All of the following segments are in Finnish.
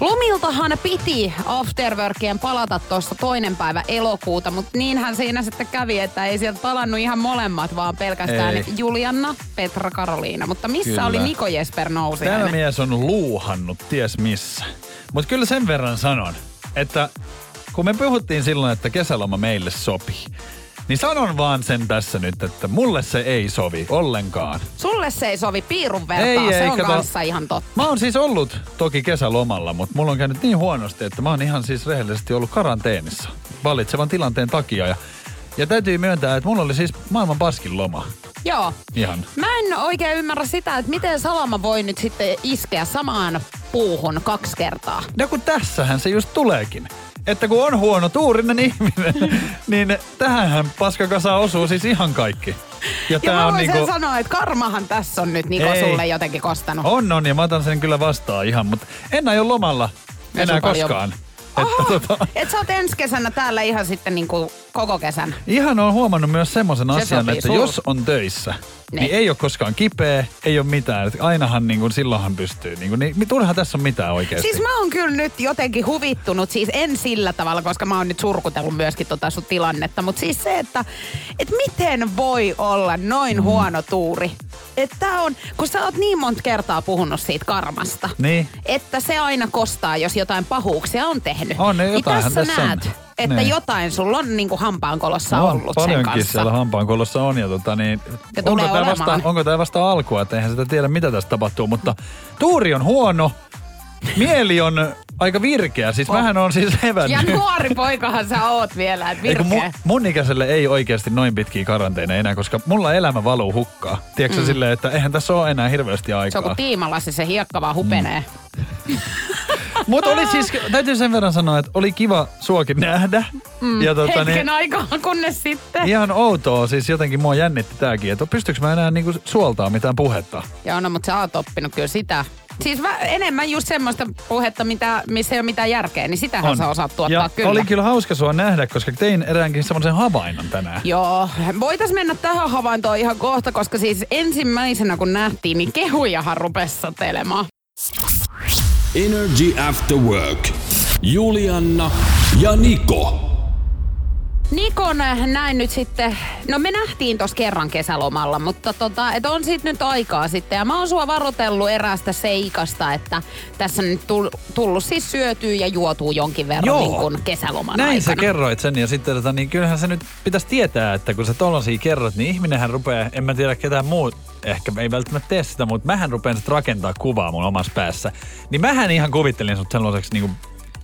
Lomiltahan piti afterworkien palata tuossa toinen päivä elokuuta, mutta niinhän siinä sitten kävi, että ei sieltä palannut ihan molemmat, vaan pelkästään Ei. Julianna, Petra, Karoliina. Mutta missä Kyllä. oli Niko Jesper Tämä Nousiainen? mies on luuhannut ties missä. Mutta kyllä sen verran sanon, että kun me puhuttiin silloin, että kesäloma meille sopii, niin sanon vaan sen tässä nyt, että mulle se ei sovi ollenkaan. Sulle se ei sovi piirun vertaa, Ei, se ei, on kato. kanssa ihan totta. Mä oon siis ollut toki kesälomalla, mutta mulla on käynyt niin huonosti, että mä oon ihan siis rehellisesti ollut karanteenissa vallitsevan tilanteen takia. Ja, ja täytyy myöntää, että mulla oli siis maailman paskin loma. Joo. Ihan. Mä en oikein ymmärrä sitä, että miten salama voi nyt sitten iskeä samaan puuhun kaksi kertaa. No kun tässähän se just tuleekin. Että kun on huono tuurinen ihminen, niin tähänhän paskakasa osuu siis ihan kaikki. Ja tää mä on niinku- sanoa, että karmahan tässä on nyt Niko Ei. sulle jotenkin kostanut. On, on, ja mä otan sen kyllä vastaan ihan, mutta en aio lomalla Ja enää sun paljon- koskaan. Aha, Että tota, et sä oot ensi kesänä täällä ihan sitten niinku koko kesän. ihan on huomannut myös semmoisen Se asian, sopii että sul. jos on töissä, niin. Niin. ei ole koskaan kipeä, ei ole mitään. Et ainahan niin kuin, silloinhan pystyy. Niin, kuin, niin turha tässä on mitään oikeasti. Siis mä oon kyllä nyt jotenkin huvittunut, siis en sillä tavalla, koska mä oon nyt surkutellut myöskin tota sun tilannetta, mutta siis se, että et miten voi olla noin Mm. huono tuuri. Että on, kun sä oot niin monta kertaa puhunut siitä karmasta, Niin. että se aina kostaa, jos jotain pahuuksia on tehnyt. On, niin jotainhan tässä tässä on. Että Niin. jotain sulla on niinku hampaankolossa No, ollut sen paljonkin kanssa. siellä hampaankolossa on. Ja tota, niin, Ja onko tämä vasta, onko tää vasta alkua, että eihän sitä tiedä mitä tässä tapahtuu. Mutta tuuri on huono, mieli on aika virkeä. Siis vähän on siis levännyt. Ja nuori poikahan sä oot vielä, kun virkeä. mun, mun ikäiselle ei oikeasti noin pitkiä karanteeneja enää, koska mulla elämä valuu hukkaa. Tiedätkö mm. silleen, että eihän tässä ole enää hirveästi Se on aikaa. kuin tiimalasi, se hiekka vaan hupenee. Mutta oli siis, täytyy sen verran sanoa, että oli kiva suokin nähdä. Mm. Ja tota, Hetken niin, aikaa, kunnes sitten. ihan outoa, siis jotenkin mua jännitti tääkin, että pystyykö mä enää niinku suoltaa mitään puhetta. Joo, no mutta sä oot oppinut kyllä sitä. Siis vä- enemmän just semmoista puhetta, mitä, missä ei ole mitään järkeä, niin sitähän sä osaat tuottaa ja kyllä. oli kyllä hauska sua nähdä, koska tein eräänkin semmoisen havainnon tänään. Joo, voitais mennä tähän havaintoon ihan kohta, koska siis ensimmäisenä kun nähtiin, niin kehujahan rupesi satelemaan. Energy After Work. Julianna ja Niko. Nikon näin nyt sitten, no me nähtiin tuossa kerran kesälomalla, mutta tota, et on siitä nyt aikaa sitten. Ja mä oon sua varotellut eräästä seikasta, että tässä nyt tull- tullut siis syötyä ja juotuu jonkin verran Joo. niin kuin kesäloman Näin aikana. sä kerroit sen ja sitten tota, niin kyllähän se nyt pitäisi tietää, että kun sä tollasia kerrot, niin ihminenhän rupeaa, en mä tiedä ketään muu, ehkä ei välttämättä tee sitä, mutta mähän rupean sit rakentaa kuvaa mun omassa päässä. Niin mähän ihan kuvittelin sut sellaiseksi niinku,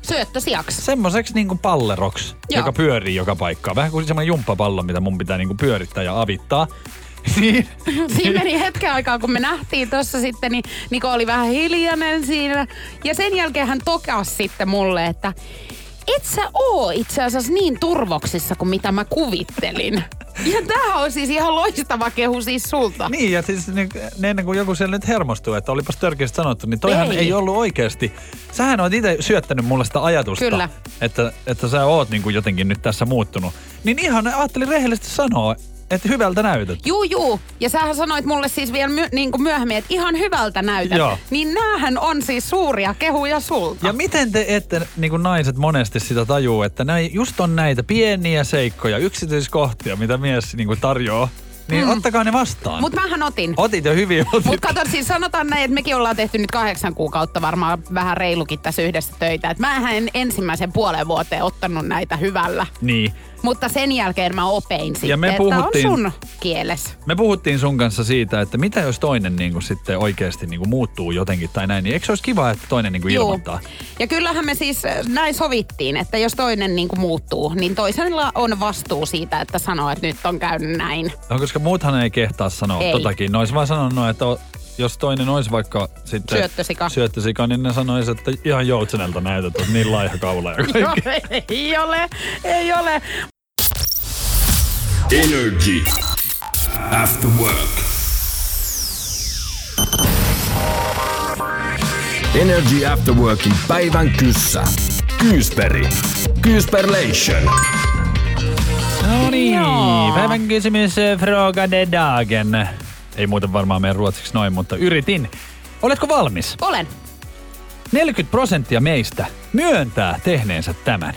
Syöttösijaksi. semmoiseksi niinku palleroks, Joo. joka pyörii joka paikkaan. Vähän kuin semmoinen jumppapallo, mitä mun pitää niinku pyörittää ja avittaa. niin, Siinä meni hetken aikaa, kun me nähtiin tuossa sitten, niin Niko oli vähän hiljainen siinä. Ja sen jälkeen hän tokas sitten mulle, että et sä oo itse asiassa niin turvoksissa kuin mitä mä kuvittelin. Ja tää on siis ihan loistava kehu siis sulta. Niin, ja siis niin, ennen kuin joku siellä nyt hermostuu, että olipas törkeästi sanottu, niin toihan ei, Ei. ollut oikeasti. Sähän oot itse syöttänyt mulle sitä ajatusta, Kyllä. Että, että sä oot niin kuin jotenkin nyt tässä muuttunut. Niin ihan ajattelin rehellisesti sanoa, että hyvältä näytät. Juu, juu. Ja sähän sanoit mulle siis vielä my, niin kuin myöhemmin, että ihan hyvältä näytät. Joo. Niin näähän on siis suuria kehuja sulta. Ja miten te ette, niin kuin naiset monesti sitä tajuu, että näin, just on näitä pieniä seikkoja, yksityiskohtia, mitä mies niin kuin tarjoaa, niin mm. ottakaa ne vastaan. Mut mähän otin. Otit jo hyvin, otit. Mutta kato, siis sanotaan näin, että mekin ollaan tehty nyt kahdeksan kuukautta varmaan vähän reilukin tässä yhdessä töitä. Et mä en ensimmäisen puolen vuoteen ottanut näitä hyvällä. Niin. Mutta sen jälkeen mä opein sitten, me että puhuttiin- on sun kieles. Me puhuttiin sun kanssa siitä, että mitä jos toinen niin kuin sitten oikeasti niin kuin muuttuu jotenkin tai näin, niin eikö se olisi kiva, että toinen niin kuin Juu. ilmoittaa? Ja kyllähän me siis äh, näin sovittiin, että jos toinen niin kuin muuttuu, niin toisella on vastuu siitä, että sanoo, että nyt on käynyt näin. No, koska muuthan ei kehtaa sanoa Ei. totakin. Ne olisi vaan sanonut, että jos toinen olisi vaikka sitten... Syöttösika. Syöttösika, niin ne sanoisi, että ihan joutsenelta näytät, että niin laiha kaula ja kaikki. Joo, ei ole, ei ole. Energy. After work. Energy After Workin päivän kyssä. Kyysperi. Kyysperlation. No niin, Joo. päivän kysymys eh, Fråga de dagen. Ei muuten varmaan meidän ruotsiksi noin, mutta yritin. Oletko valmis? Olen. 40 prosenttia meistä myöntää tehneensä tämän.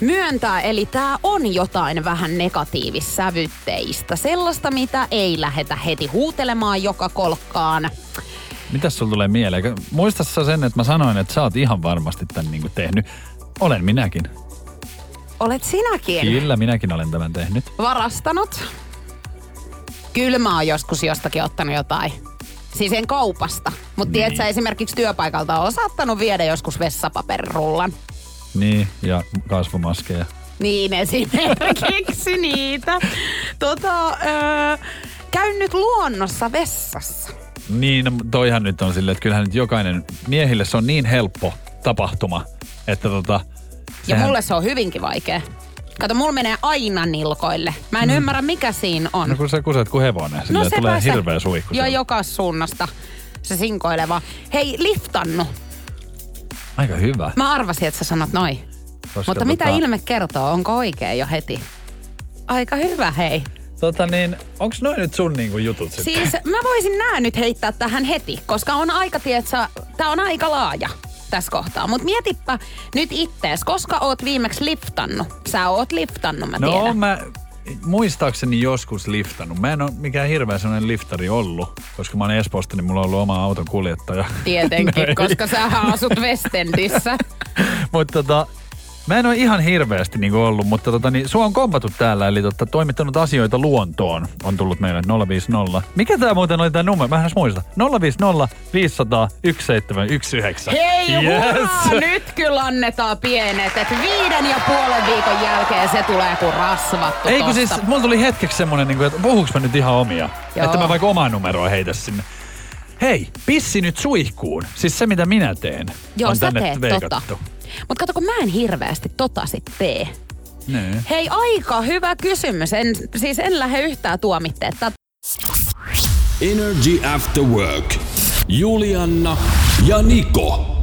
Myöntää, eli tämä on jotain vähän negatiivissävytteistä. Sellaista, mitä ei lähetä heti huutelemaan joka kolkkaan. Mitäs sulla tulee mieleen? Muista sä sen, että mä sanoin, että sä oot ihan varmasti tämän niin tehnyt. Olen minäkin. Olet sinäkin Kyllä, minäkin olen tämän tehnyt. varastanut. Kyllä mä oon joskus jostakin ottanut jotain. Siis en kaupasta. Mutta niin. tiedätkö, esimerkiksi työpaikalta on saattanut viedä joskus vessapaperirullan. Niin, ja kasvomaskeja. Niin esimerkiksi niitä. Tota, öö, käyn nyt luonnossa vessassa. Niin, no, toihan nyt on silleen, että kyllähän nyt jokainen, miehille se on niin helppo tapahtuma, että tota... Ja mulle se on hyvinkin vaikea. Kato, mulla menee aina nilkoille. Mä en mm. ymmärrä, mikä siinä on. No kun sä kuset kuin hevonen, sepä tulee se. hirveä suihku. Sieltä. joka suunnasta se sinkoileva. Hei, liftannu. Aika hyvä. Mä arvasin, että sä sanot noin. Koska Mutta mitä tota- ilme kertoo, onko oikein jo heti? Aika hyvä, hei. Tota niin, onks noin nyt sun niinku jutut sitten? Siis mä voisin nää nyt heittää tähän heti, koska on aika, tietsä, tää on aika laaja tässä kohtaa. Mutta mietipä nyt ittees, koska oot viimeksi liftannut? Sä oot liftannut, mä No tiedän. oon mä muistaakseni joskus liftannut. Mä en ole mikään hirveä sellainen liftari ollut, koska mä oon Espoosta, niin mulla on ollut oma auton kuljettaja. Tietenkin, No koska sä asut Westendissä. Mutta tota, mä en ole ihan hirveästi niinku ollut, mutta tota, niin, sua on kompattu täällä, eli tota, toimittanut asioita luontoon on tullut meille 050. Mikä tää muuten oli tää numero? Mä en muista. 050 500 1719. Hei, Yes. hurraa! Nyt kyllä annetaan pienet, että viiden ja puolen viikon jälkeen se tulee kuin rasvattu Ei kun tosta. siis, mulla tuli hetkeksi semmonen, niinku, että puhuks mä nyt ihan omia? Joo. Että mä vaikka omaa numeroa heitä sinne. Hei, pissi nyt suihkuun. Siis se, mitä minä teen, Joo, on tänne teet veikattu. tota. Mutta kato, kun mä en hirveästi tota sit tee. Nee. Hei, aika hyvä kysymys. En, siis en lähde yhtään tuomitteetta. Energy After Work. Julianna ja Niko.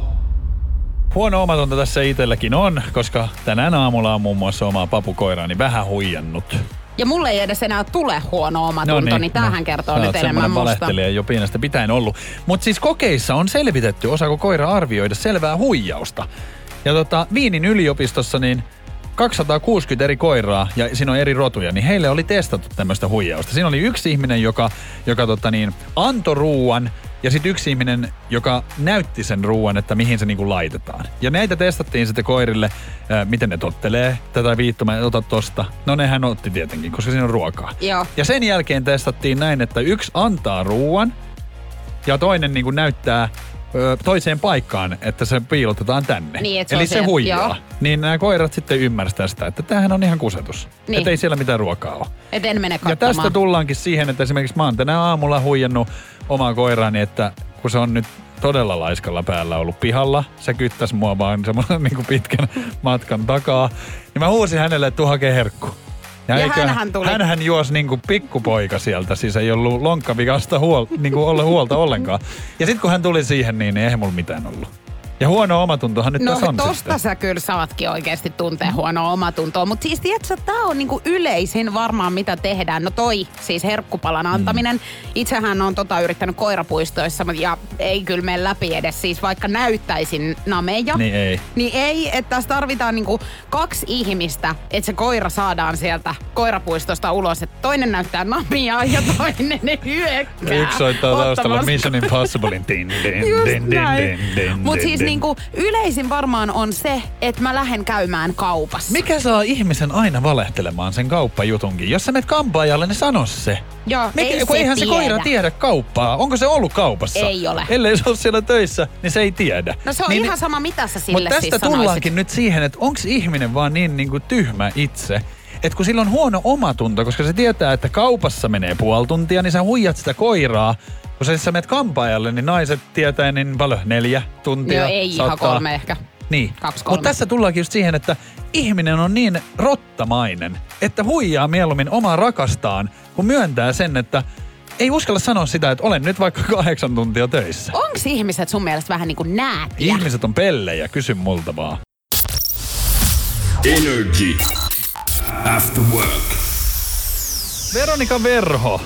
Huono omatunto tässä itselläkin on, koska tänään aamulla on muun muassa omaa papukoiraani vähän huijannut. Ja mulle ei edes enää tule huono omatunto, no niin, tämähän kertoo sä nyt enemmän musta. jo pienestä pitäen ollut. Mutta siis kokeissa on selvitetty, osaako koira arvioida selvää huijausta. Ja tota, Viinin yliopistossa niin 260 eri koiraa ja siinä on eri rotuja, niin heille oli testattu tämmöistä huijausta. Siinä oli yksi ihminen, joka, joka tota niin, antoi ruuan ja sitten yksi ihminen, joka näytti sen ruuan, että mihin se niinku laitetaan. Ja näitä testattiin sitten koirille, ää, miten ne tottelee tätä viittomaa, ota tosta. No nehän otti tietenkin, koska siinä on ruokaa. Joo. Ja sen jälkeen testattiin näin, että yksi antaa ruuan ja toinen niin kuin näyttää ö, toiseen paikkaan, että se piilotetaan tänne. Niin, että se Eli on se siellä, huijaa. joo. Niin nämä koirat sitten ymmärsivät sitä, että tämähän on ihan kusetus. Niin. Että ei siellä mitään ruokaa ole. Et en mene Ja katsomaan. tästä tullaankin siihen, että esimerkiksi mä oon tänä aamulla huijannut omaa koiraani, että kun se on nyt todella laiskalla päällä ollut pihalla, se kyttäs mua vaan semmoinen niin pitkän matkan takaa, niin mä huusin hänelle, että tuu hakee herkku. Ja eikö- hänhän tuli. Hänhän juosi niin kuin pikkupoika sieltä, siis ei ollut lonkkavikasta huol, niin kuin olla huolta ollenkaan. Ja sitten kun hän tuli siihen, niin ei mulla mitään ollut. Ja huono omatuntohan nyt No tässä on tosta sitten. sä kyllä saatkin oikeasti tuntee huonoa omatuntoa. Mutta siis tiedätkö, tää on niinku yleisin varmaan mitä tehdään. No toi, siis herkkupalan antaminen. Itsehän on tota yrittänyt koirapuistoissa ja ei kyllä mene läpi edes. Siis vaikka näyttäisin nameja. Niin ei. Niin ei, että tässä tarvitaan niinku kaksi ihmistä, että se koira saadaan sieltä koirapuistosta ulos. Että toinen näyttää namia ja toinen ne hyökkää. Yksi soittaa taustalla Mission Impossiblein. Din, din, din, din, näin. din, din, Mut din, siis din. niinku yleisin varmaan on se, että mä lähden käymään kaupassa. Mikä saa ihmisen aina valehtelemaan sen kauppajutunkin? Jos sä menet kampaajalle, niin sano se. Joo, Mikä, ei kun se eihän se tiedä. koira tiedä kauppaa. Onko se ollut kaupassa? Ei ole. Ellei se ole siellä töissä, niin se ei tiedä. No se on niin, ihan sama, mitä sä sille Mutta tästä siis tullaankin nyt siihen, että onko ihminen vaan niin, niin kuin tyhmä itse, että kun sillä on huono omatunto, koska se tietää, että kaupassa menee puoli tuntia, niin sä huijat sitä koiraa. Kun sä, sä menet kampaajalle, niin naiset tietää niin paljon, neljä tuntia. Joo, ei ihan saattaa- kolme ehkä. Niin. Mutta tässä tullaankin just siihen, että ihminen on niin rottamainen, että huijaa mieluummin omaa rakastaan, kun myöntää sen, että ei uskalla sanoa sitä, että olen nyt vaikka kahdeksan tuntia töissä. Onks ihmiset sun mielestä vähän niin kuin näätiä? Ihmiset on pellejä, kysy multa vaan. Energy. After work. Veronika Verho.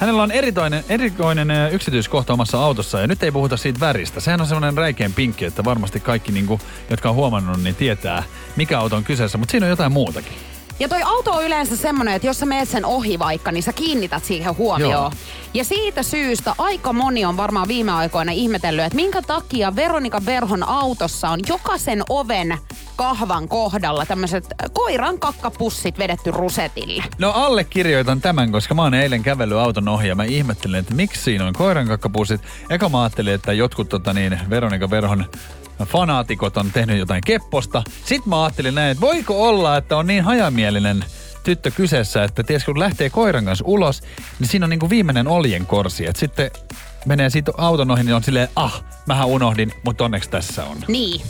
Hänellä on eritoinen, erikoinen yksityiskohta omassa autossa ja nyt ei puhuta siitä väristä. Sehän on semmoinen räikeän pinkki, että varmasti kaikki, niinku, jotka on huomannut, niin tietää, mikä auto on kyseessä, mutta siinä on jotain muutakin. Ja toi auto on yleensä semmonen, että jos sä meet sen ohi vaikka, niin sä kiinnität siihen huomioon. Joo. Ja siitä syystä aika moni on varmaan viime aikoina ihmetellyt, että minkä takia Veronika Verhon autossa on jokaisen oven kahvan kohdalla tämmöiset koiran kakkapussit vedetty rusetille. No allekirjoitan tämän, koska mä oon eilen kävellyt auton ohi ja mä ihmettelin, että miksi siinä on koirankakkapusit. Eka mä ajattelin, että jotkut tota niin, Veronika Verhon fanaatikot on tehnyt jotain kepposta. Sitten mä ajattelin näin, että voiko olla, että on niin hajamielinen tyttö kyseessä, että ties kun lähtee koiran kanssa ulos, niin siinä on niinku viimeinen oljenkorsi. Että sitten menee siitä auton ohi, niin on silleen, ah, mähän unohdin, mutta onneksi tässä on. Niin.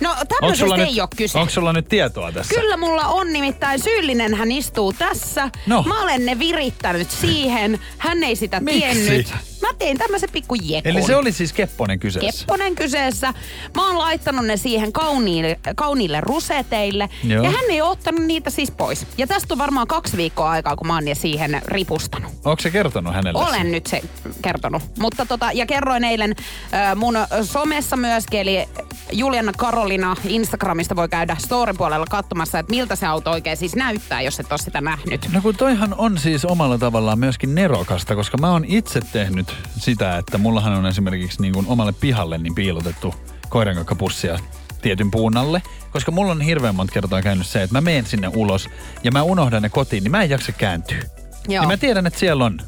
No tämmöisestä ei nyt, ole kyse. onko sulla nyt tietoa tässä? Kyllä mulla on nimittäin syyllinen, hän istuu tässä. No. Mä olen ne virittänyt siihen. Hän ei sitä Miksi? tiennyt. Mä tein tämmöisen pikku jekun. Eli se oli siis Kepponen kyseessä. Kepponen kyseessä. Mä oon laittanut ne siihen kauniille, kauniille ruseteille. Joo. Ja hän ei ole ottanut niitä siis pois. Ja tästä on varmaan kaksi viikkoa aikaa, kun mä oon ne siihen ripustanut. Onko se kertonut hänelle? sen? Olen nyt se kertonut. Mutta tota, ja kerroin eilen äh, mun somessa myöskin, eli Juliana Karolina Instagramista voi käydä story-puolella katsomassa, että miltä se auto oikein siis näyttää, jos et ole sitä nähnyt. No kun toihan on siis omalla tavallaan myöskin nerokasta, koska mä oon itse tehnyt sitä, että mullahan on esimerkiksi niin kuin omalle pihalle niin piilotettu koirankakapussia tietyn puun alle, koska mulla on hirveän monta kertaa käynyt se, että mä menen sinne ulos ja mä unohdan ne kotiin, niin mä en jaksa kääntyä. Joo. Niin mä tiedän, että siellä on.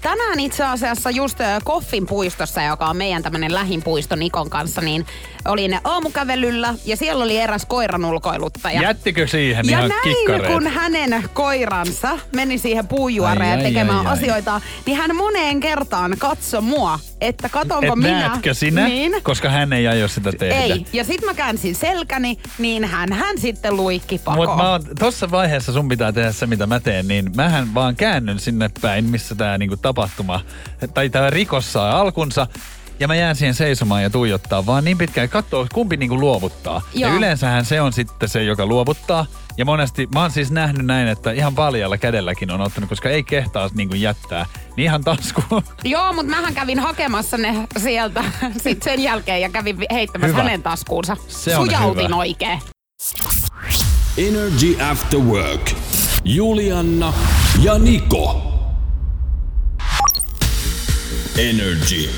Tänään itse asiassa just Koffin puistossa, joka on meidän tämmönen lähinpuisto Nikon kanssa, niin olin aamukävelyllä ja siellä oli eräs koiran ulkoiluttaja. Jättikö siihen Ja ihan näin, kikkareet? kun hänen koiransa meni siihen puujuoreen Ai, ai, tekemään ai, ai. asioita, niin hän moneen kertaan katsoi mua, että katonko Et minä. näetkö sinä? Niin. Koska hän ei aio sitä tehdä. Ei. Ja sit mä käänsin selkäni, niin hän, hän sitten luikki pakoon. Mutta mä oon, tossa vaiheessa sun pitää tehdä se, mitä mä teen, niin mähän vaan käännyn sinne päin, missä tää niinku tapahtuma, tai tää rikos saa alkunsa, ja mä jään siihen seisomaan ja tuijottaa vaan niin pitkään, että katsoo, kumpi niinku luovuttaa. Joo. Ja yleensähän se on sitten se, joka luovuttaa. Ja monesti, mä oon siis nähnyt näin, että ihan paljalla kädelläkin on ottanut, koska ei kehtaa niinku jättää, niin ihan taskuun. Joo, mutta mähän kävin hakemassa ne sieltä sit sen jälkeen ja kävin heittämässä Hyvä. hänen taskuunsa. Se on Sujautin hyvä. oikein. Energy After Work. Julianna ja Niko. Energy.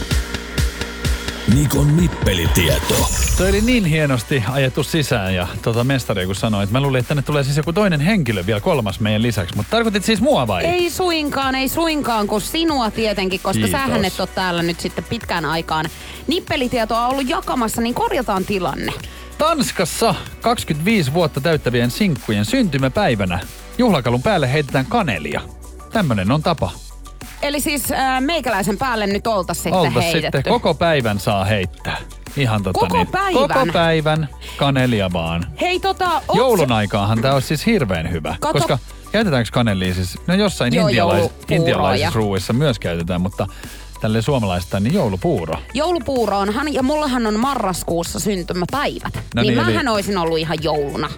Nikon nippelitieto. Toi oli niin hienosti ajettu sisään ja tota mestari kun sanoi, että mä luulin, että tänne tulee siis joku toinen henkilö vielä kolmas meidän lisäksi. Mutta tarkoitit siis mua vai? Ei suinkaan, ei suinkaan, kun sinua tietenkin, koska Kiitos. sähän et ole täällä nyt sitten pitkään aikaan nippelitietoa ollut jakamassa, niin korjataan tilanne. Tanskassa 25 vuotta täyttävien sinkkujen syntymäpäivänä juhlakalun päälle heitetään kanelia. Tämmönen on tapa. Eli siis äh, meikäläisen päälle nyt oltas sitten Oltas heitetty. sitten koko päivän saa heittää. Ihan tota Koko niin. päivän? Koko päivän kanelia vaan. Hei tota, Joulun aikaanhan tää olisi siis hirveän hyvä. Kato- Koska käytetäänkö kanelia siis, no jossain Joo, intialais, intialaisissa ruuissa myös käytetään, mutta tälle suomalaista niin joulupuuro. Joulupuuro onhan, ja mullahan on marraskuussa syntymäpäivät. No niin, niin, eli- mähän olisin ollut ihan jouluna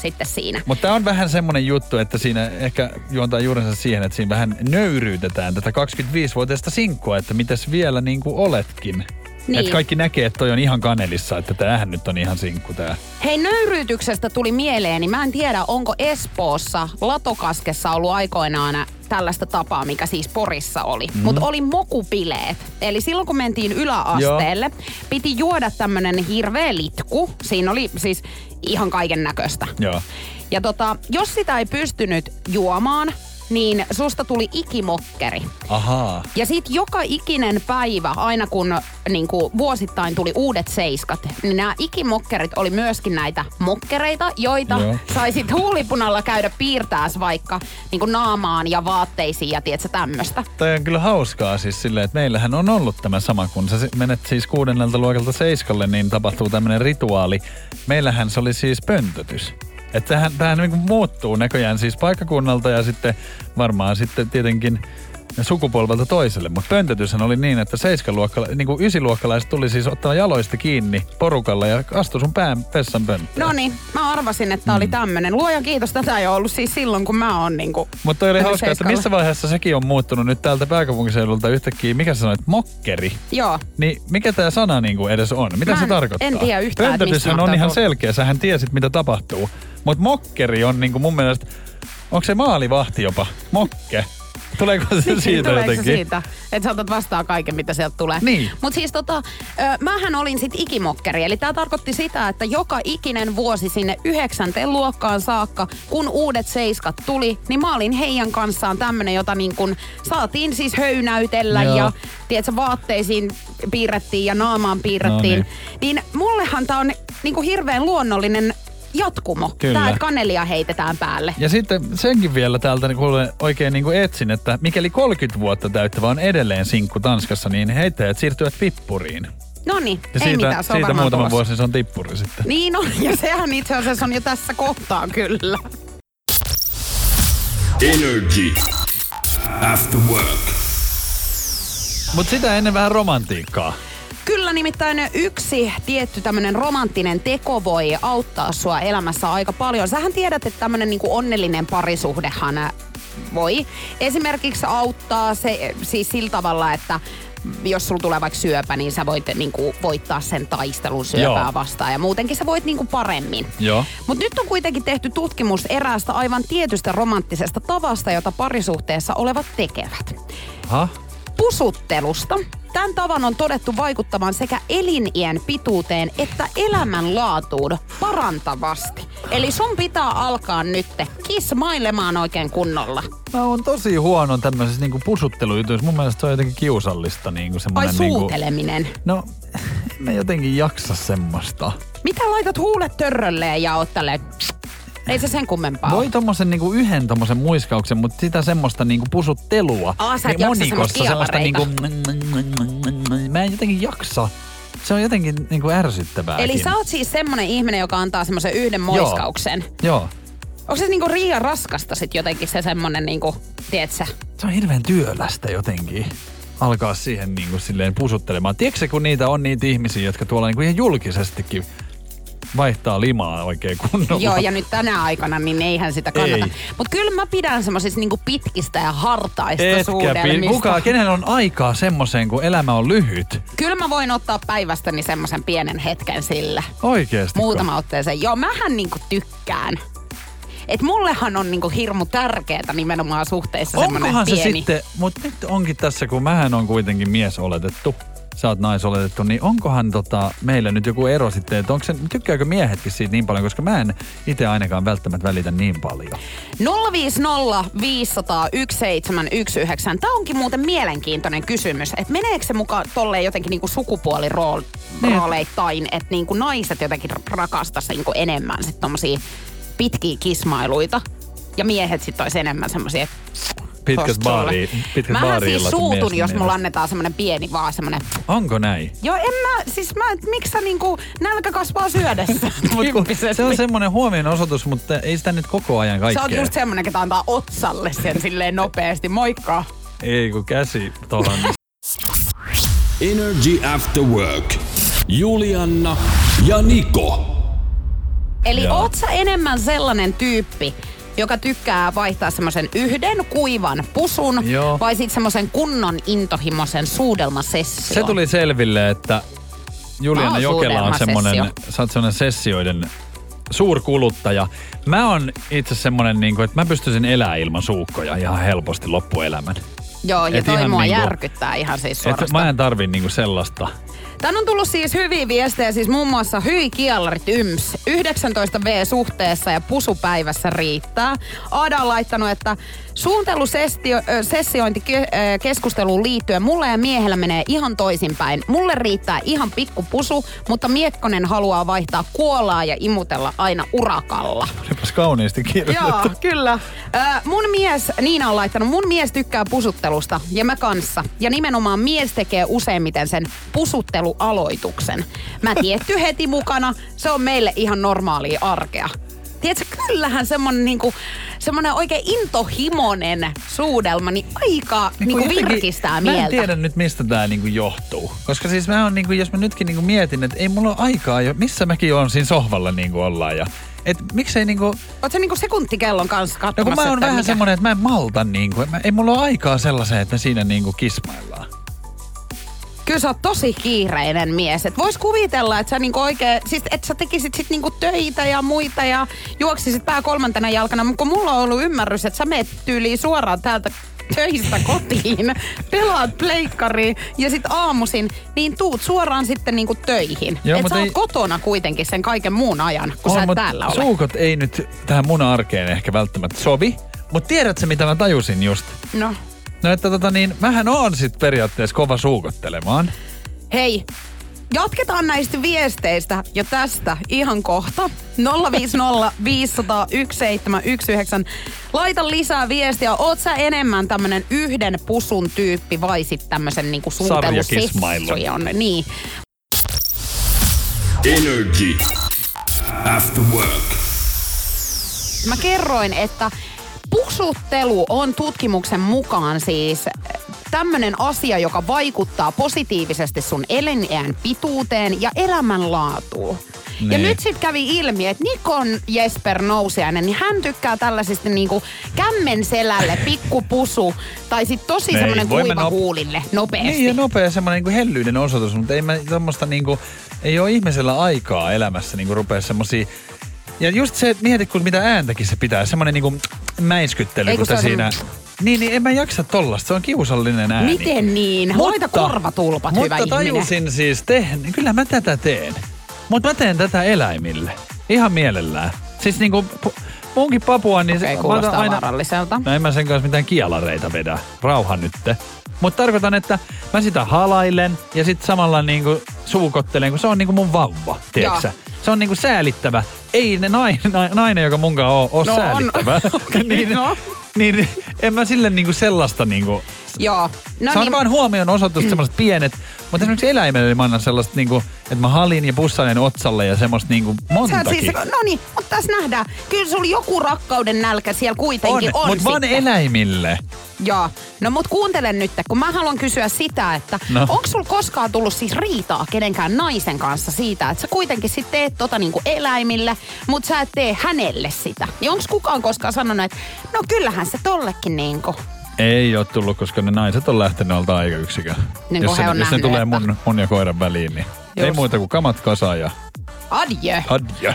sitten siinä. Mutta tämä on vähän semmoinen juttu, että siinä ehkä juontaa juurensa siihen, että siinä vähän nöyryytetään tätä 25-vuotiaista sinkkua, että mitäs vielä niin kuin oletkin. Niin. Että kaikki näkee, että toi on ihan kanelissa, että tämähän nyt on ihan sinkku tää. Hei, nöyryytyksestä tuli mieleeni. Mä en tiedä, onko Espoossa Latokaskessa ollut aikoinaan tällaista tapaa, mikä siis Porissa oli. Mm. Mutta oli mokupileet. Eli silloin kun mentiin yläasteelle, Joo. piti juoda tämmönen hirveä litku. Siinä oli siis ihan kaiken näköistä. Joo. Ja tota, jos sitä ei pystynyt juomaan, niin susta tuli ikimokkeri. Ahaa. Ja sit joka ikinen päivä, aina kun niin kuin vuosittain tuli uudet seiskat, niin nämä ikimokkerit oli myöskin näitä mokkereita, joita Joo. saisit huulipunalla käydä piirtääs vaikka niin kuin naamaan ja vaatteisiin ja tiedätkö tämmöstä. Toi on kyllä hauskaa siis silleen, että meillähän on ollut tämä sama, kun sä menet siis kuudennelta luokalta seiskalle, niin tapahtuu tämmöinen rituaali. Meillähän se oli siis pöntötys. Että tämähän, tämähän niin kuin muuttuu näköjään siis paikkakunnalta ja sitten varmaan sitten tietenkin sukupolvelta toiselle. Mutta pöntötyshän oli niin, että seiskaluokkala, niin kuin ysiluokkalaiset tuli siis ottaa jaloista kiinni porukalla ja astui sun pään pessan pönttöön. No niin, mä arvasin, että oli tämmönen. Luojan kiitos, tätä ei ollut siis silloin, kun mä oon niinku... Mutta oli hauskaa, että missä vaiheessa sekin on muuttunut nyt täältä pääkaupunkiseudulta yhtäkkiä, mikä sä sanoit, mokkeri. Joo. Niin mikä tämä sana niinku edes on? Mitä Mä se en- tarkoittaa? en tiedä yhtään, Pöntötyshän on ihan selkeä, sähän tiesit mitä tapahtuu. Mutta mokkeri on niinku mun mielestä, onko se maalivahti jopa? Mokke. Tuleeko se siitä Niin, Tuleeko se jotenkin? siitä, että sä otat vastaan kaiken, mitä sieltä tulee. Niin. Mutta siis tota, ö, mähän olin sit ikimokkeri, eli tämä tarkoitti sitä, että joka ikinen vuosi sinne yhdeksänteen luokkaan saakka, kun uudet seiskat tuli, niin mä olin heidän kanssaan tämmönen, jota niin kun saatiin siis höynäytellä Joo. ja tiedätkö, vaatteisiin piirrettiin ja naamaan piirrettiin. No niin mullehan tää on niin kuin hirveän luonnollinen jatkumo. Kyllä. Tää, että kanelia heitetään päälle. Ja sitten senkin vielä täältä niin kuule, oikein niin kuin etsin, että mikäli 30 vuotta täyttävä on edelleen sinkku Tanskassa, niin heittäjät siirtyvät pippuriin. No niin, ei siitä, mitään, se on siitä muutama vuosi se on tippuri sitten. Niin on, ja sehän itse asiassa on jo tässä kohtaa kyllä. Energy. After work. Mutta sitä ennen vähän romantiikkaa. Kyllä nimittäin yksi tietty tämmöinen romanttinen teko voi auttaa sua elämässä aika paljon. Sähän tiedät, että tämmöinen niinku onnellinen parisuhdehan voi esimerkiksi auttaa se siis sillä tavalla, että jos sulla tulee vaikka syöpä, niin sä voit niinku voittaa sen taistelun syöpää Joo. vastaan. Ja muutenkin sä voit niinku paremmin. Mutta nyt on kuitenkin tehty tutkimus eräästä aivan tietystä romanttisesta tavasta, jota parisuhteessa olevat tekevät. Ha? Pusuttelusta. Tämän tavan on todettu vaikuttavan sekä elinien pituuteen että elämänlaatuun parantavasti. Eli sun pitää alkaa nyt kismailemaan oikein kunnolla. Mä oon tosi huono tämmöisissä niinku pusuttelujutuissa. Mun mielestä se on jotenkin kiusallista. Niinku Vai semmonen niinku, suuteleminen. No, en mä jotenkin jaksa semmoista. Mitä laitat huulet törrölleen ja oot tälleen, Ei se sen kummempaa Voi tommosen niinku yhden tommosen muiskauksen, mutta sitä semmoista niinku pusuttelua. Aa, sä et niin jaksa semmoista semmoista niinku... kialareita. Mä en jotenkin jaksa. Se on jotenkin niinku ärsyttävää. Eli sä oot siis semmonen ihminen, joka antaa semmoisen yhden moiskauksen. Joo. Onko se niinku liian raskasta sit jotenkin se semmonen niinku, tiedätkö Se on hirveän työlästä jotenkin alkaa siihen niinku silleen pusuttelemaan. Tiedätkö kun niitä on niitä ihmisiä, jotka tuolla niinku ihan julkisestikin vaihtaa limaa oikein kunnolla? Joo, ja nyt tänä aikana, niin eihän sitä kannata. Ei. Mutta kyllä mä pidän semmoisista niinku pitkistä ja hartaista Etkä suudelmista. pi- Kuka, kenellä on aikaa semmoiseen, kun elämä on lyhyt? Kyllä mä voin ottaa päivästäni semmoisen pienen hetken sille. Oikeesti. Muutama otteeseen. Joo, mähän niinku tykkään. Et mullehan on niinku hirmu tärkeetä nimenomaan suhteissa semmoinen Onkohan se pieni. sitten, mutta nyt onkin tässä, kun mähän on kuitenkin mies oletettu, sä oot naisoletettu, niin onkohan tota, meillä nyt joku ero sitten, että onko se, tykkääkö miehetkin siitä niin paljon, koska mä en itse ainakaan välttämättä välitä niin paljon. 050 500 1719. Tämä onkin muuten mielenkiintoinen kysymys, että meneekö se mukaan tolleen jotenkin niinku sukupuolirooleittain, että niinku naiset jotenkin rakastaisi niinku enemmän sit tommosia pitkiä kismailuita ja miehet sitten olisi enemmän semmosia, että Sulle. baari, pitkät Mähän siis on suutun, jos mulla annetaan semmonen pieni vaan semmonen Onko näin? Joo, en mä, siis mä, et miksi sä niinku nälkä kasvaa syödessä? Mut se on semmoinen huomionosoitus, mutta ei sitä nyt koko ajan kaikkea. oot just semmonen, ketä antaa otsalle sen silleen nopeasti. Moikka! Ei kun käsi tuohon. Energy After Work. Julianna ja Niko. Eli Joo. oot sä enemmän sellainen tyyppi, joka tykkää vaihtaa semmoisen yhden kuivan pusun Joo. vai sit semmoisen kunnon intohimoisen suudelmasession? Se tuli selville, että Juliana Jokela on suudelmasessio. sä oot semmonen sessioiden suurkuluttaja. Mä oon itse semmonen, niin kuin, että mä pystyisin elää ilman suukkoja ihan helposti loppuelämän. Joo, ja Et toi ihan mua niinku- järkyttää ihan siis suorastaan. mä en tarvi niinku sellaista. Tän on tullut siis hyviä viestejä, siis muun muassa hyi kiallarit yms. 19V suhteessa ja pusupäivässä riittää. Aada on laittanut, että suunnittelusessiointi keskusteluun liittyen mulle ja miehellä menee ihan toisinpäin. Mulle riittää ihan pikku pusu, mutta Miekkonen haluaa vaihtaa kuolaa ja imutella aina urakalla. Olipas kauniisti kirjoitettu. Joo, kyllä. Ö, mun mies, Niina on laittanut, mun mies tykkää pusuttelusta ja mä kanssa. Ja nimenomaan mies tekee useimmiten sen pusuttelualoituksen. Mä tietty heti mukana, se on meille ihan normaalia arkea. Tiedätkö, kyllähän semmonen niinku, semmonen oikein intohimonen suudelma, niin aika niinku jotenkin- virkistää Mä mieltä. en tiedä nyt mistä tää niinku johtuu. Koska siis mä on niinku, jos mä nytkin niinku mietin, että ei mulla ole aikaa jo, missä mäkin on siinä sohvalla niinku ollaan ja et miksei niinku, Oot sä niinku sekuntikellon kanssa no kun katsomassa, mä oon vähän mikä- semmonen, että mä en malta niinku, mä, ei mulla ole aikaa sellaiseen, että me siinä niinku kismaillaan. Kyllä sä oot tosi kiireinen mies. Et vois kuvitella, että sä niinku oikein, siis että sä tekisit sit niinku töitä ja muita ja juoksisit pää kolmantena jalkana. Mutta kun mulla on ollut ymmärrys, että sä meet tyyliin suoraan täältä töistä kotiin, pelaat pleikkariin ja sit aamuisin, niin tuut suoraan sitten niinku töihin. Joo, et sä oot ei- kotona kuitenkin sen kaiken muun ajan, kun sä et täällä ole. suukot ei nyt tähän mun arkeen ehkä välttämättä sovi. Mutta tiedätkö mitä mä tajusin just? No. No että tota niin, mähän oon sit periaatteessa kova suukottelemaan. Hei, jatketaan näistä viesteistä jo tästä ihan kohta. 050 500 1719. Laita lisää viestiä. Oot sä enemmän tämmönen yhden pusun tyyppi vai sit tämmösen niinku suutelusession? Niin. Energy. After work. Mä kerroin, että pusuttelu on tutkimuksen mukaan siis tämmönen asia, joka vaikuttaa positiivisesti sun eliniän pituuteen ja elämänlaatuun. Ja Niin. nyt sitten kävi ilmi, että Nikon Jesper Nousiainen, niin hän tykkää tällaisista niinku kämmen selälle, pikkupusu, tai sitten tosi Ei, semmoinen kuiva nop- huulille, nopeasti. Niin ja nopea semmoinen niin hellyyden osoitus, mutta ei, mä, tommosta niinku, ei ole ihmisellä aikaa elämässä niinku rupea semmosia ja just se, että mieti kun mitä ääntäkin se pitää, semmoinen niinku mäiskyttely, kun siinä... Niin, niin en mä jaksa tollasta, se on kiusallinen ääni. Miten niin? Laita korvatulpat, mutta hyvä ihminen. tajusin siis tehdä, niin kyllä mä tätä teen. Mutta mä teen tätä eläimille. Ihan mielellään. Siis niinku munkin papua, niin mä kuulostaa aina, vaaralliselta. No en mä sen kanssa mitään kialareita vedä. Rauha nytte. Mutta tarkoitan, että mä sitä halailen ja sitten samalla niinku suukottelen, kun se on niinku mun vauva, tiedätkö? Se on niinku säälittävä. Ei ne nainen, nainen joka munkaan on, on No on. säälittävä. Okei, niin, no. niin, en mä sille niinku sellaista niinku... Joo. No se on niin, vaan huomion osoitus semmoiset pienet, mutta esimerkiksi eläimelle niin mä annan sellaista niinku, että mä halin ja pussailen otsalle ja semmoista niinku Sä oot montakin. siis, no niin, mutta tässä nähdään. Kyllä sulla joku rakkauden nälkä siellä kuitenkin on, mutta vaan eläimille. Joo. No mut kuuntele nyt, kun mä haluan kysyä sitä, että no. Onko sulla koskaan tullut siis riitaa kenenkään naisen kanssa siitä, että sä kuitenkin sit teet tota niinku eläimille, mutta sä et tee hänelle sitä. Niin onko kukaan koskaan sanonut, että no kyllähän se tollekin niinku. Ei ole tullut, koska ne naiset on lähtenyt alta aika yksikö. Niin jos se, on jos nähnyt, tulee että- mun, mun ja koiran väliin, niin ei Just. muuta kuin kamat kasaan ja Adjö. adja.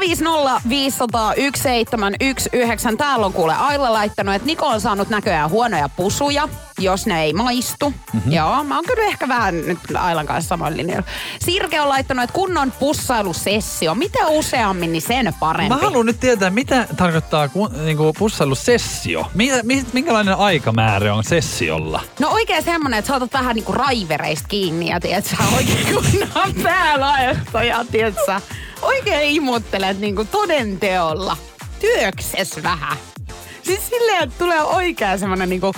050 500 1719. Täällä on kuule Ailla laittanut, että Niko on saanut näköjään huonoja pusuja, jos ne ei maistu. Mhm. Mm-hmm. Joo, mä oon kyllä ehkä vähän nyt Ailan kanssa samalla linjalla. Sirke on laittanut, että kunnon pussailusessio. Mitä useammin, niin sen parempi. Mä haluan nyt tietää, mitä tarkoittaa ku, niinku pussailussessio. Mitä, mi, minkälainen aikamäärä on sessiolla? No oikein semmonen, että sä otat vähän niinku raivereista kiinni ja tiedät sä oikein kunnon päälaesta ja tiedät sä oikein imuttelet niinku todenteolla. Työkses vähän. Siis silleen, että tulee oikein semmonen niinku,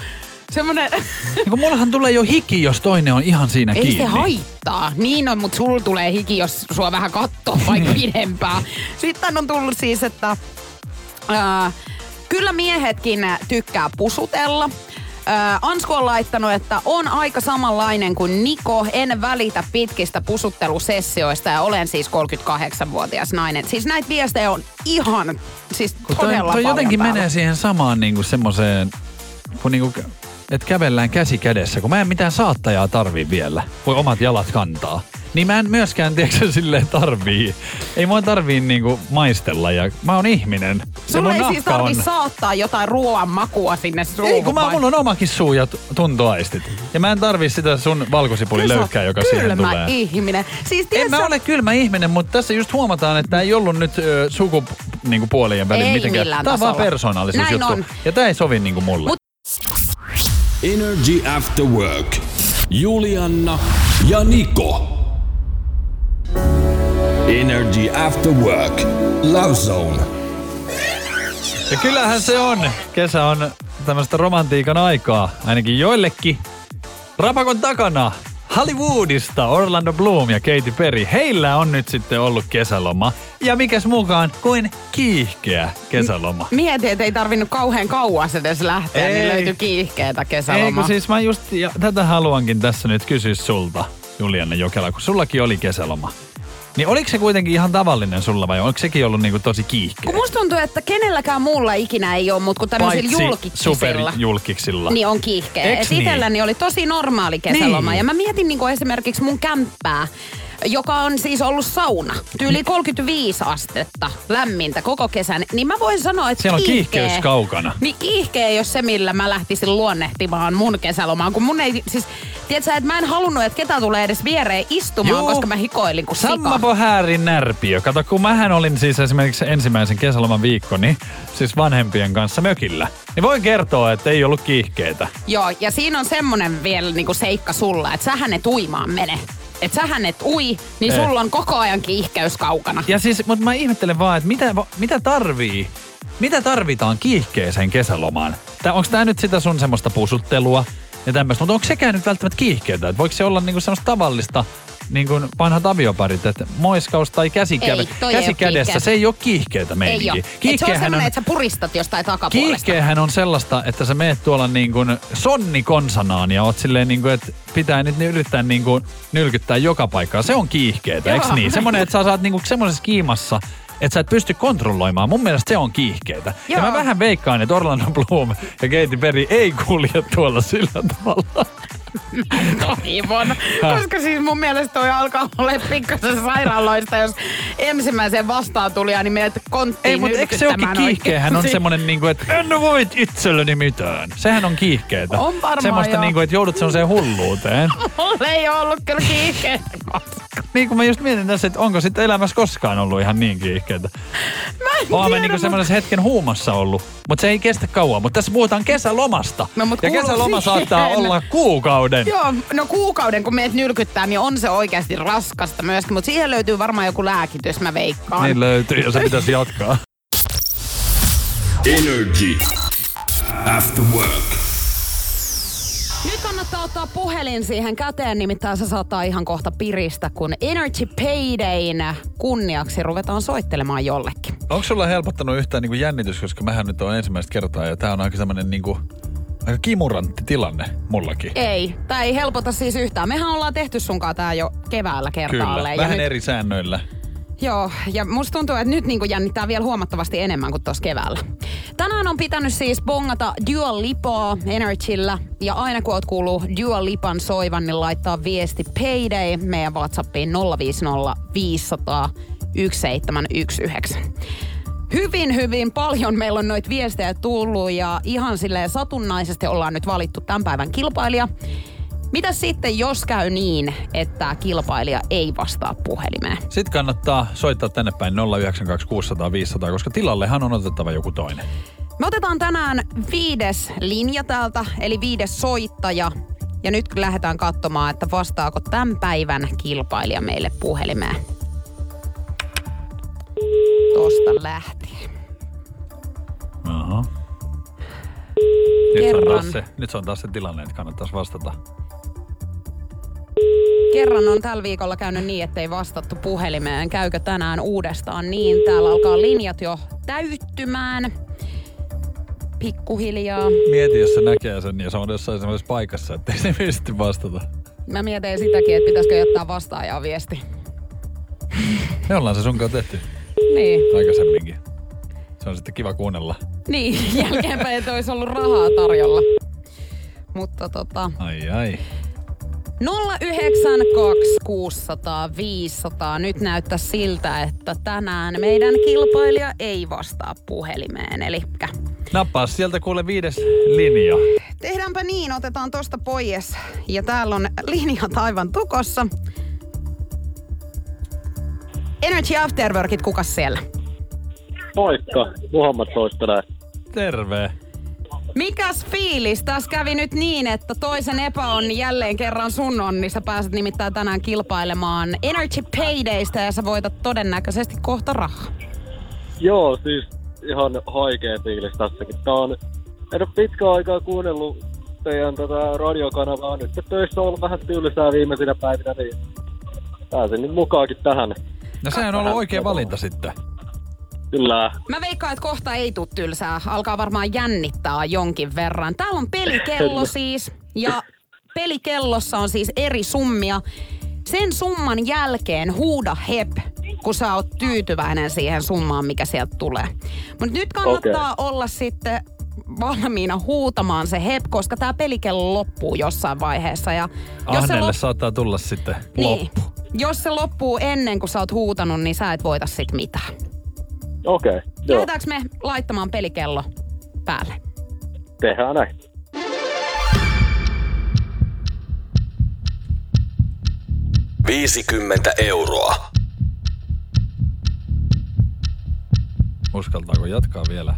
semmonen, Niin kun mullahan tulee jo hiki, jos toinen on ihan siinä ei kiinni. se haittaa. Niin on, mutta sul tulee hiki, jos sua vähän kattoo vaikka pidempään. Sitten on tullut siis, että ää, kyllä miehetkin tykkää pusutella. Ää, Ansku on laittanut, että on aika samanlainen kuin Niko. En välitä pitkistä pusuttelusessioista ja olen siis 38-vuotias nainen. Siis näitä viestejä on ihan, siis Kun toi, todella toi paljon jotenkin täällä. menee siihen samaan niinku semmoiseen, kun niinku, että kävellään käsi kädessä, kun mä en mitään saattajaa tarvii vielä, voi omat jalat kantaa. Niin mä en myöskään, tiedätkö, silleen tarvii. Ei mua tarvii niinku maistella ja mä oon ihminen. Sulla ei siis tarvi on... saattaa jotain ruoan makua sinne suuhun. Ei, kun mä, vai? mulla on omakin suu ja tuntoaistit. Ja mä en tarvii sitä sun valkosipuli Kyllä sä oot löykkää, joka siihen kylmä tulee. ihminen. Siis En tiedätkö, mä ole kylmä ihminen, mutta tässä just huomataan, että tämä ei ollut nyt ö, sukupuolien välillä Ei mitenkään. millään Tämä on vaan tasolla. persoonallisuusjuttu. Näin on. Ja tämä ei sovi niinku mulle. Mut- Energy After Work. Julianna ja Niko. Energy After Work. Love Zone. Ja kyllähän se on. Kesä on tämmöistä romantiikan aikaa, ainakin joillekin. Rapakon takana Hollywoodista Orlando Bloom ja Katy Perry. Heillä on nyt sitten ollut kesäloma. Ja mikäs mukaan kuin kiihkeä kesäloma. Mieti, että ei tarvinnut kauhean kauas edes lähteä, niin Ei. löytyi kiihkeetä Ei kesäloma. kun siis mä just, ja tätä haluankin tässä nyt kysyä sulta, Julianne Jokela, kun sullakin oli kesäloma. Niin oliko se kuitenkin ihan tavallinen sulla vai onko sekin ollut niinku tosi kiihkeä? Kun musta tuntuu, että kenelläkään muulla ikinä ei ole, mutta kun tämmöisillä julkiksilla, superjulkiksilla. niin on kiihkeä. Eiks Et niin? itselläni oli tosi normaali kesäloma. Niin. Ja mä mietin niin esimerkiksi mun kämppää, joka on siis ollut sauna. Tyyli 35 astetta lämmintä koko kesän. Niin mä voin sanoa, että Siellä on kiihkeä, kiihkeys kaukana. Niin kiihkeä ole se, millä mä lähtisin luonnehtimaan mun kesälomaan. Kun mun ei, siis, tiedätkö, että mä en halunnut, että ketä tulee edes viereen istumaan, Juu. koska mä hikoilin kuin sika. Sammapo häärin närpiö. Kato, kun mähän olin siis esimerkiksi ensimmäisen kesäloman viikkoni, siis vanhempien kanssa mökillä. Niin voin kertoa, että ei ollut kiihkeitä. Joo, ja siinä on semmonen vielä niinku seikka sulla, että sähän et uimaan mene. Että sähän et ui, niin Ei. sulla on koko ajan kiihkeys kaukana. Ja siis, mutta mä ihmettelen vaan, että mitä, mitä tarvii, mitä tarvitaan kiihkeeseen kesälomaan? Tää, onko tämä nyt sitä sun semmoista pusuttelua ja tämmöistä, mutta onko sekään nyt välttämättä kiihkeetä? Et voiko se olla niinku semmoista tavallista, niin kuin vanhat avioparit, että moiskaus tai käsikä, Ei, ei käsi oo kädessä, kiihkeä. se ei ole kiihkeetä Ei meininki. oo. Et se on semmonen, että sä puristat jostain takapuolesta. Kiihkeähän on sellaista, että sä meet tuolla niin kuin sonni konsanaan ja oot silleen niin kuin, että pitää nyt yrittää niin kuin nylkyttää joka paikkaa. Se on kiihkeetä, eikö niin? Semmoinen, että sä saat niin kuin semmoisessa kiimassa, että sä et pysty kontrolloimaan. Mun mielestä se on kiihkeetä. Ja mä vähän veikkaan, että Orlando Bloom ja Katy Perry ei kulje tuolla sillä tavalla. Toivon. Koska siis mun mielestä toi alkaa olla pikkasen sairaaloista, jos ensimmäisen vastaan tuli, niin meidät konttiin Ei, mutta eikö se olekin nyrkyttämään kiihkeähän on oikeesti. semmoinen, niin kuin, että en voit itselleni mitään. Sehän on kiihkeetä. On varmaan, Semmoista, niin kuin, että joudut semmoiseen hulluuteen. Mulla ei ole ollut kyllä kiihkeä. Niin kuin mä just mietin tässä, että onko sitten elämässä koskaan ollut ihan niin kiihkeitä. Mä en Oon mä tiedä, niinku mut- semmoisessa hetken huumassa ollut, mutta se ei kestä kauan. Mutta tässä puhutaan kesälomasta. No, ja kesäloma siihen. saattaa olla kuukauden. Joo, no kuukauden kun meet nyrkyttää, niin on se oikeasti raskasta myöskin, mutta siihen löytyy varmaan joku lääkitys, mä veikkaan. Niin löytyy ja se pitäisi jatkaa. Energy After Work. Nyt kannattaa ottaa puhelin siihen käteen, nimittäin se saattaa ihan kohta piristä, kun Energy Paydayn kunniaksi ruvetaan soittelemaan jollekin. Onko sulla helpottanut yhtään niinku jännitys, koska mähän nyt on ensimmäistä kertaa ja tää on aika semmonen niinku, aika kimurantti tilanne mullakin. Ei, tämä ei helpota siis yhtään. Mehän ollaan tehty sunkaan tää jo keväällä Kyllä, kertaalleen. vähän ja nyt, eri säännöillä. Joo, ja musta tuntuu, että nyt niinku jännittää vielä huomattavasti enemmän kuin tuossa keväällä. Tänään on pitänyt siis bongata Dua Lipaa Energyllä. Ja aina kun oot kuullut Dua Lipan soivan, niin laittaa viesti Payday meidän Whatsappiin 050 500 1719. Hyvin, hyvin paljon meillä on noita viestejä tullut ja ihan silleen satunnaisesti ollaan nyt valittu tämän päivän kilpailija. Mitä sitten, jos käy niin, että kilpailija ei vastaa puhelimeen? Sitten kannattaa soittaa tänne päin 092 600 500, koska tilallehan on otettava joku toinen. Me otetaan tänään viides linja täältä, eli viides soittaja. Ja nyt lähdetään katsomaan, että vastaako tämän päivän kilpailija meille puhelimeen. Tosta lähtien. Aha. Nyt on, Kerran. taas se, nyt se on taas se tilanne, että kannattaisi vastata. Kerran on tällä viikolla käynyt niin, ettei vastattu puhelimeen. Käykö tänään uudestaan niin? Täällä alkaa linjat jo täyttymään. Pikkuhiljaa. Mieti, jos se näkee sen ja se on jossain semmoisessa paikassa, ettei se pysty vastata. Mä mietin sitäkin, että pitäisikö jättää vastaajaa viesti. Me ollaan se sunkaan tehty Niin. aikaisemminkin. Se on sitten kiva kuunnella. Niin, jälkeenpäin, että olisi ollut rahaa tarjolla. Mutta tota, Ai ai. 092 600 500. Nyt näyttää siltä, että tänään meidän kilpailija ei vastaa puhelimeen. Eli Nappaa sieltä kuule viides linja. tehdäänpä niin, otetaan tosta pois. Ja täällä on linjat aivan tukossa. Energy Afterworkit, kukas siellä? Moikka, Muhammad soittelee. Terve. Mikäs fiilis? Tässä kävi nyt niin, että toisen epäonni jälleen kerran sun on, niin sä pääset nimittäin tänään kilpailemaan Energy Paydaysta ja sä voitat todennäköisesti kohta rahaa. Joo, siis ihan haikea fiilis tässäkin. Tää on, en ole pitkään aikaa kuunnellut teidän tätä radiokanavaa. Nyt töissä on ollut vähän tylsää viimeisinä päivinä, niin pääsin nyt mukaankin tähän. No sehän on ollut oikea valinta sitten. Kyllä. Mä veikkaan, että kohta ei tuu tylsää. Alkaa varmaan jännittää jonkin verran. Täällä on pelikello siis. Ja pelikellossa on siis eri summia. Sen summan jälkeen huuda hep, kun sä oot tyytyväinen siihen summaan, mikä sieltä tulee. Mutta nyt kannattaa okay. olla sitten valmiina huutamaan se hep, koska tämä pelikello loppuu jossain vaiheessa. Ja jos se, Ahnelle lop- saattaa tulla sitten niin, loppu. jos se loppuu ennen kuin sä oot huutanut, niin sä et voita sit mitään. Okei, okay, joo. Lähdetäänkö me laittamaan pelikello päälle? Tehdään näin. Viisikymmentä euroa. Uskaltaako jatkaa vielä?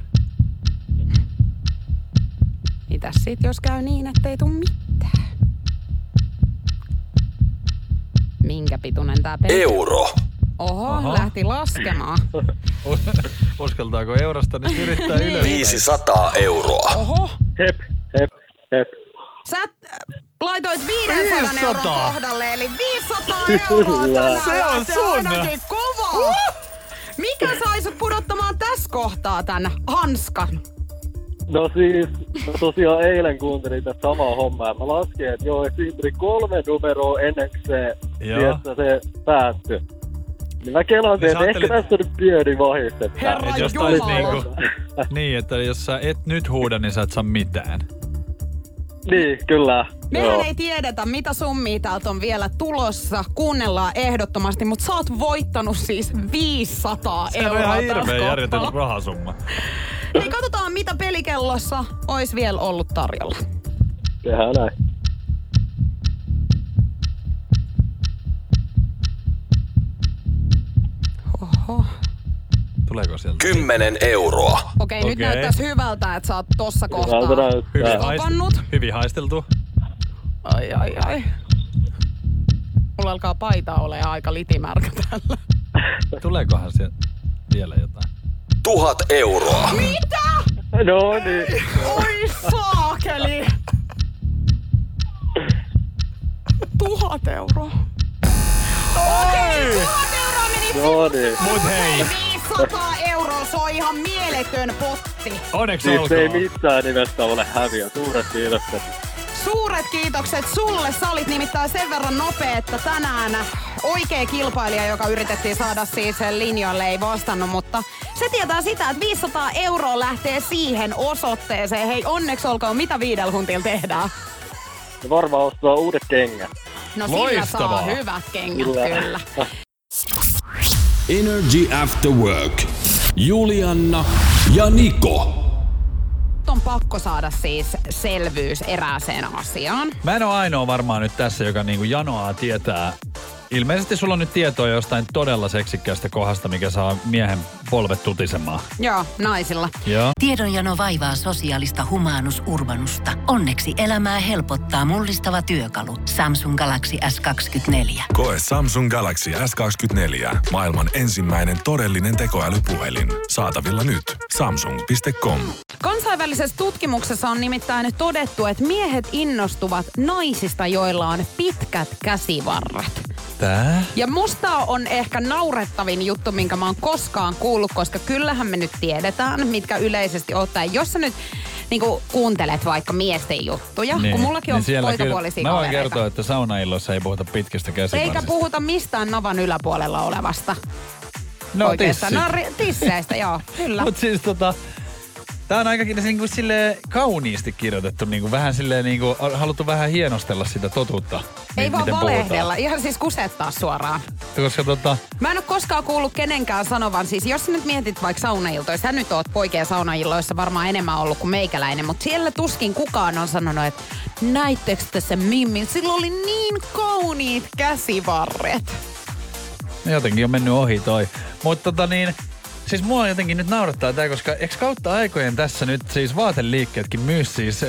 Mitäs sit, jos käy niin, ettei tuu mitään? Minkä pituinen tää peli? Euro. Oho, Oho. lähti laskemaan. Uskaltaako eurosta nyt yrittää ylös? 500 euroa. Oho, Hep, hep, hep. sä äh, laitoit 500 euron 500. kohdalle, eli 500 euroa tänään. Se on sun. ainakin kova. Mikä sai sut pudottamaan tässä kohtaa tän hanskan? No siis, mä tosiaan eilen kuuntelin tätä samaa hommaa. Mä laskin, että joo, siinä tuli kolme numeroa ennen kuin se, tiedätkö, se päättyi. Niin mä kelasin, Niin että sä ehkä tässä on nyt pieni vahis. Että Herra Et jos Jumala. niinku, niin, että jos sä et nyt huuda, niin sä et saa mitään. Niin, kyllä. Mehän Joo. ei tiedetä, mitä summia täältä on vielä tulossa. Kuunnellaan ehdottomasti, mutta sä oot voittanut siis 500 Se on euroa ihan tässä hirveä järjetön kohtaa. rahasumma. Niin katsotaan, mitä pelikellossa olisi vielä ollut tarjolla. Tehdään näin. Oho. Tuleeko sieltä? 10 euroa. Okei, nyt Okei. näyttäisi hyvältä, että sä oot tossa kohtaa. Hyvältä näyttää. Hyvin, haist- hyvin haisteltu. Ai, ai, ai. Mulla alkaa paita ole aika litimärkä tällä. Tuleekohan sieltä vielä jotain? 1000 euroa. Mitä? No niin. Oi saakeli! Tuhat euroa. Okei, tuhat euroa meni No niin. Mut hei, 500 euroa, se on ihan mieletön potti. onneksi Siis ei olkoon. missään nimessä ole häviö. Suuret kiitokset. Suuret kiitokset sulle. Sä olit nimittäin sen verran nopea, että tänään oikea kilpailija, joka yritettiin saada siis linjoille, ei vastannut, mutta se tietää sitä, että 500 euroa lähtee siihen osoitteeseen. Hei, onneksi olkoon, mitä viidellä huntilla tehdään? Ja varmaan ostaa uudet kengät. No sillä Loistavaa. saa hyvät kengät Kyllä. kyllä. Energy After Work. Julianna ja Niko. Nyt on pakko saada siis selvyys erääseen asiaan. Mä en ole ainoa varmaan nyt tässä, joka niinku janoaa tietää. Ilmeisesti sulla on nyt tietoa jostain todella seksikkäästä kohdasta, mikä saa miehen polvet tutisemaan. Joo, naisilla. Joo. Tiedonjano vaivaa sosiaalista humanus urbanusta. Onneksi elämää helpottaa mullistava työkalu. Samsung Galaxy S24. Koe Samsung Galaxy S24. Maailman ensimmäinen todellinen tekoälypuhelin. Saatavilla nyt. Samsung.com. Kansainvälisessä tutkimuksessa on nimittäin todettu, että miehet innostuvat naisista, joilla on pitkät käsivarret. Tää? Ja musta on ehkä naurettavin juttu, minkä mä oon koskaan kuullut, koska kyllähän me nyt tiedetään, mitkä yleisesti ottaen. Jos sä nyt niin kuuntelet vaikka miesten juttuja, niin, kun mullakin on siellä poikapuolisia Mä voin kertoa, että saunailloissa ei puhuta pitkistä käsivarsista. Eikä puhuta mistään navan yläpuolella olevasta No oikeastaan. tissit. No, tisseistä, joo, kyllä. Mut siis tota, Tää on aikakin niin kuin silleen kauniisti kirjoitettu, niin kuin vähän silleen niin kuin, haluttu vähän hienostella sitä totuutta. Ei vaan valehdella, puhutaan. ihan siis kusettaa suoraan. Koska tota, Mä en ole koskaan kuullut kenenkään sanovan, siis jos sä nyt mietit vaikka saunailtoja, sä nyt oot poikien saunailloissa varmaan enemmän ollut kuin meikäläinen, mutta siellä tuskin kukaan on sanonut, että näittekö tässä Mimmin, sillä oli niin kauniit käsivarret. jotenkin on mennyt ohi toi. Mutta tota niin, siis mua jotenkin nyt naurattaa tää, koska eikö kautta aikojen tässä nyt siis vaateliikkeetkin myy siis äh,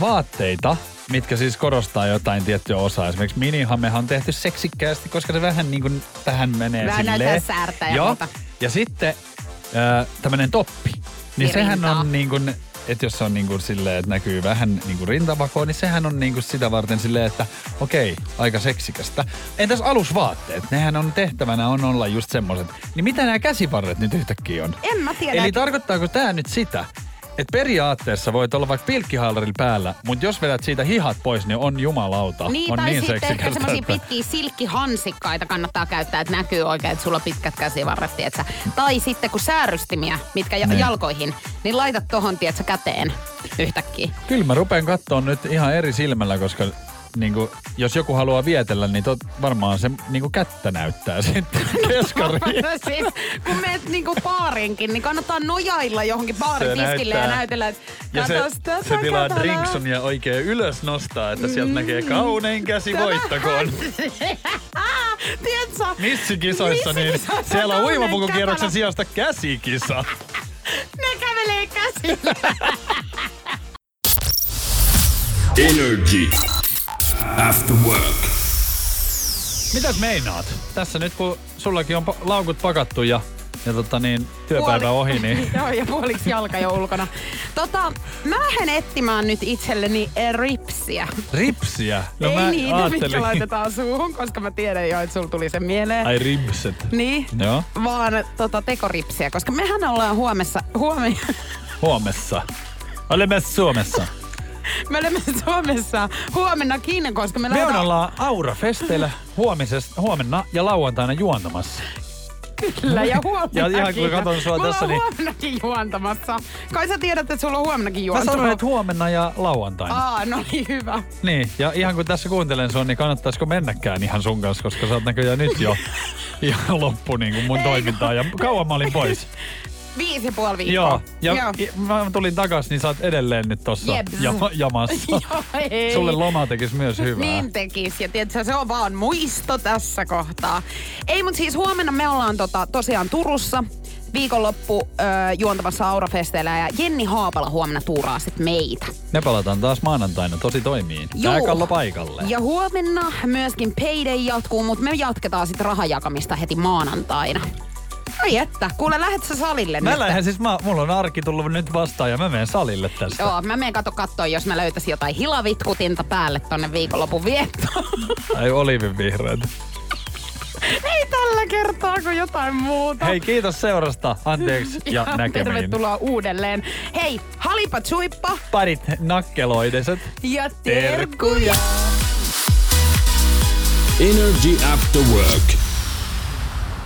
vaatteita, mitkä siis korostaa jotain tiettyä osaa. Esimerkiksi minihamehan on tehty seksikkäästi, koska se vähän niin kuin tähän menee Vähän silleen. särtä ja Joo. muuta. Ja sitten äh, tämmönen toppi. Niin sehän Rintaa. on niin kuin, että jos se on niin kuin silleen, että näkyy vähän niin kuin rintavakoa, niin sehän on niin kuin sitä varten silleen, että okei, aika seksikästä. Entäs alusvaatteet? Nehän on tehtävänä on olla just semmoset. Niin mitä nämä käsivarret nyt yhtäkkiä on? En mä tiedä. Eli tarkoittaako tämä nyt sitä, että periaatteessa voit olla vaikka pilkkihallarilla päällä, mutta jos vedät siitä hihat pois, niin on jumalauta. Niin, on tai niin sitten ehkä semmoisia pitkiä silkkihansikkaita kannattaa käyttää, että näkyy oikein, että sulla on pitkät käsivarret, tietsä. Tai sitten kun säärystimiä, mitkä Niin. jalkoihin, niin laitat tohon, tietsä, käteen yhtäkkiä. Kyllä mä rupean katsoa nyt ihan eri silmällä, koska niin kuin, jos joku haluaa vietellä, niin tot, varmaan se niin kuin kättä näyttää sitten keskariin. No siis, kun meet niinku baarinkin, niin kannattaa nojailla johonkin baaritiskille ja näyttää. näytellä, että Ja se, tätä, se tilaa kato. drinksonia oikein ylös nostaa, että sieltä näkee kaunein käsi voittakoon. Tiedätkö? Missikisoissa, niin Missikisoissa siellä on uimapukukierroksen sijasta käsikisa. Ne kävelee käsillä. Energy. After work. Mitäs meinaat? Tässä nyt kun sullakin on laukut pakattu ja, ja tota niin, työpäivä ohi, niin Joo, ja puoliksi jalka jo ulkona. Tota, mä lähden etsimään nyt itselleni ripsiä. ripsiä. No Ei mä niitä, mitkä ajattelin. laitetaan suuhun, koska mä tiedän jo, että sulla tuli se mieleen. Ai ripset. Niin, Joo. vaan tota, tekoripsiä, koska mehän ollaan huomessa, huomenna, Huomessa. Olemme Suomessa. me olemme Suomessa huomennakin, koska me, Me lähdetään- ollaan Aura-festeillä huomenna ja lauantaina juontamassa. Kyllä, ja huomennakin. Ja ihan kun katson sua Mulla tässä, on niin- huomennakin juontamassa. Kai sä tiedät, että sulla on huomennakin Mä juontama. sanoin, että huomenna ja lauantaina. Aa, no niin, hyvä. Niin, ja ihan kun tässä kuuntelen sua, niin kannattaisiko mennäkään ihan sun kanssa, koska sä oot näköjään nyt jo ihan loppu niin kuin mun toimintaa. Ja kauan mä olin pois. Viisi puoli viikkoa. Joo, ja Joo. ja mä tulin takas, niin sä oot edelleen nyt tossa Jeps. jama, jamassa. Joo, ei. Sulle loma tekisi myös hyvää. Niin tekis. Ja tiedätkö, se on vaan muisto tässä kohtaa. Ei, mutta siis huomenna me ollaan tota, tosiaan Turussa viikonloppu ö, juontamassa Aurafesteillä ja Jenni Haapala huomenna tuuraa sit meitä. Me palataan taas maanantaina tosi toimiin. Juu. Pääkallo paikalle. Ja huomenna myöskin Payday jatkuu, mutta me jatketaan sitten rahajakamista heti maanantaina. Ai että, kuule lähet sä salille Mä nyt? lähden siis, mä, mulla on arki tullut nyt vastaan ja mä menen salille tästä. Joo, mä menen kato katsoa, jos mä löytäisin jotain hilavitkutinta päälle tonne viikonlopun viettoon. Ai olivin vihreät. Ei tällä kertaa kuin jotain muuta. Hei, kiitos seurasta. Anteeksi ja näkemiin. Tervetuloa uudelleen. Hei, halipa suippa Parit nakkeloideset. ja terkkuja. Energy After Work.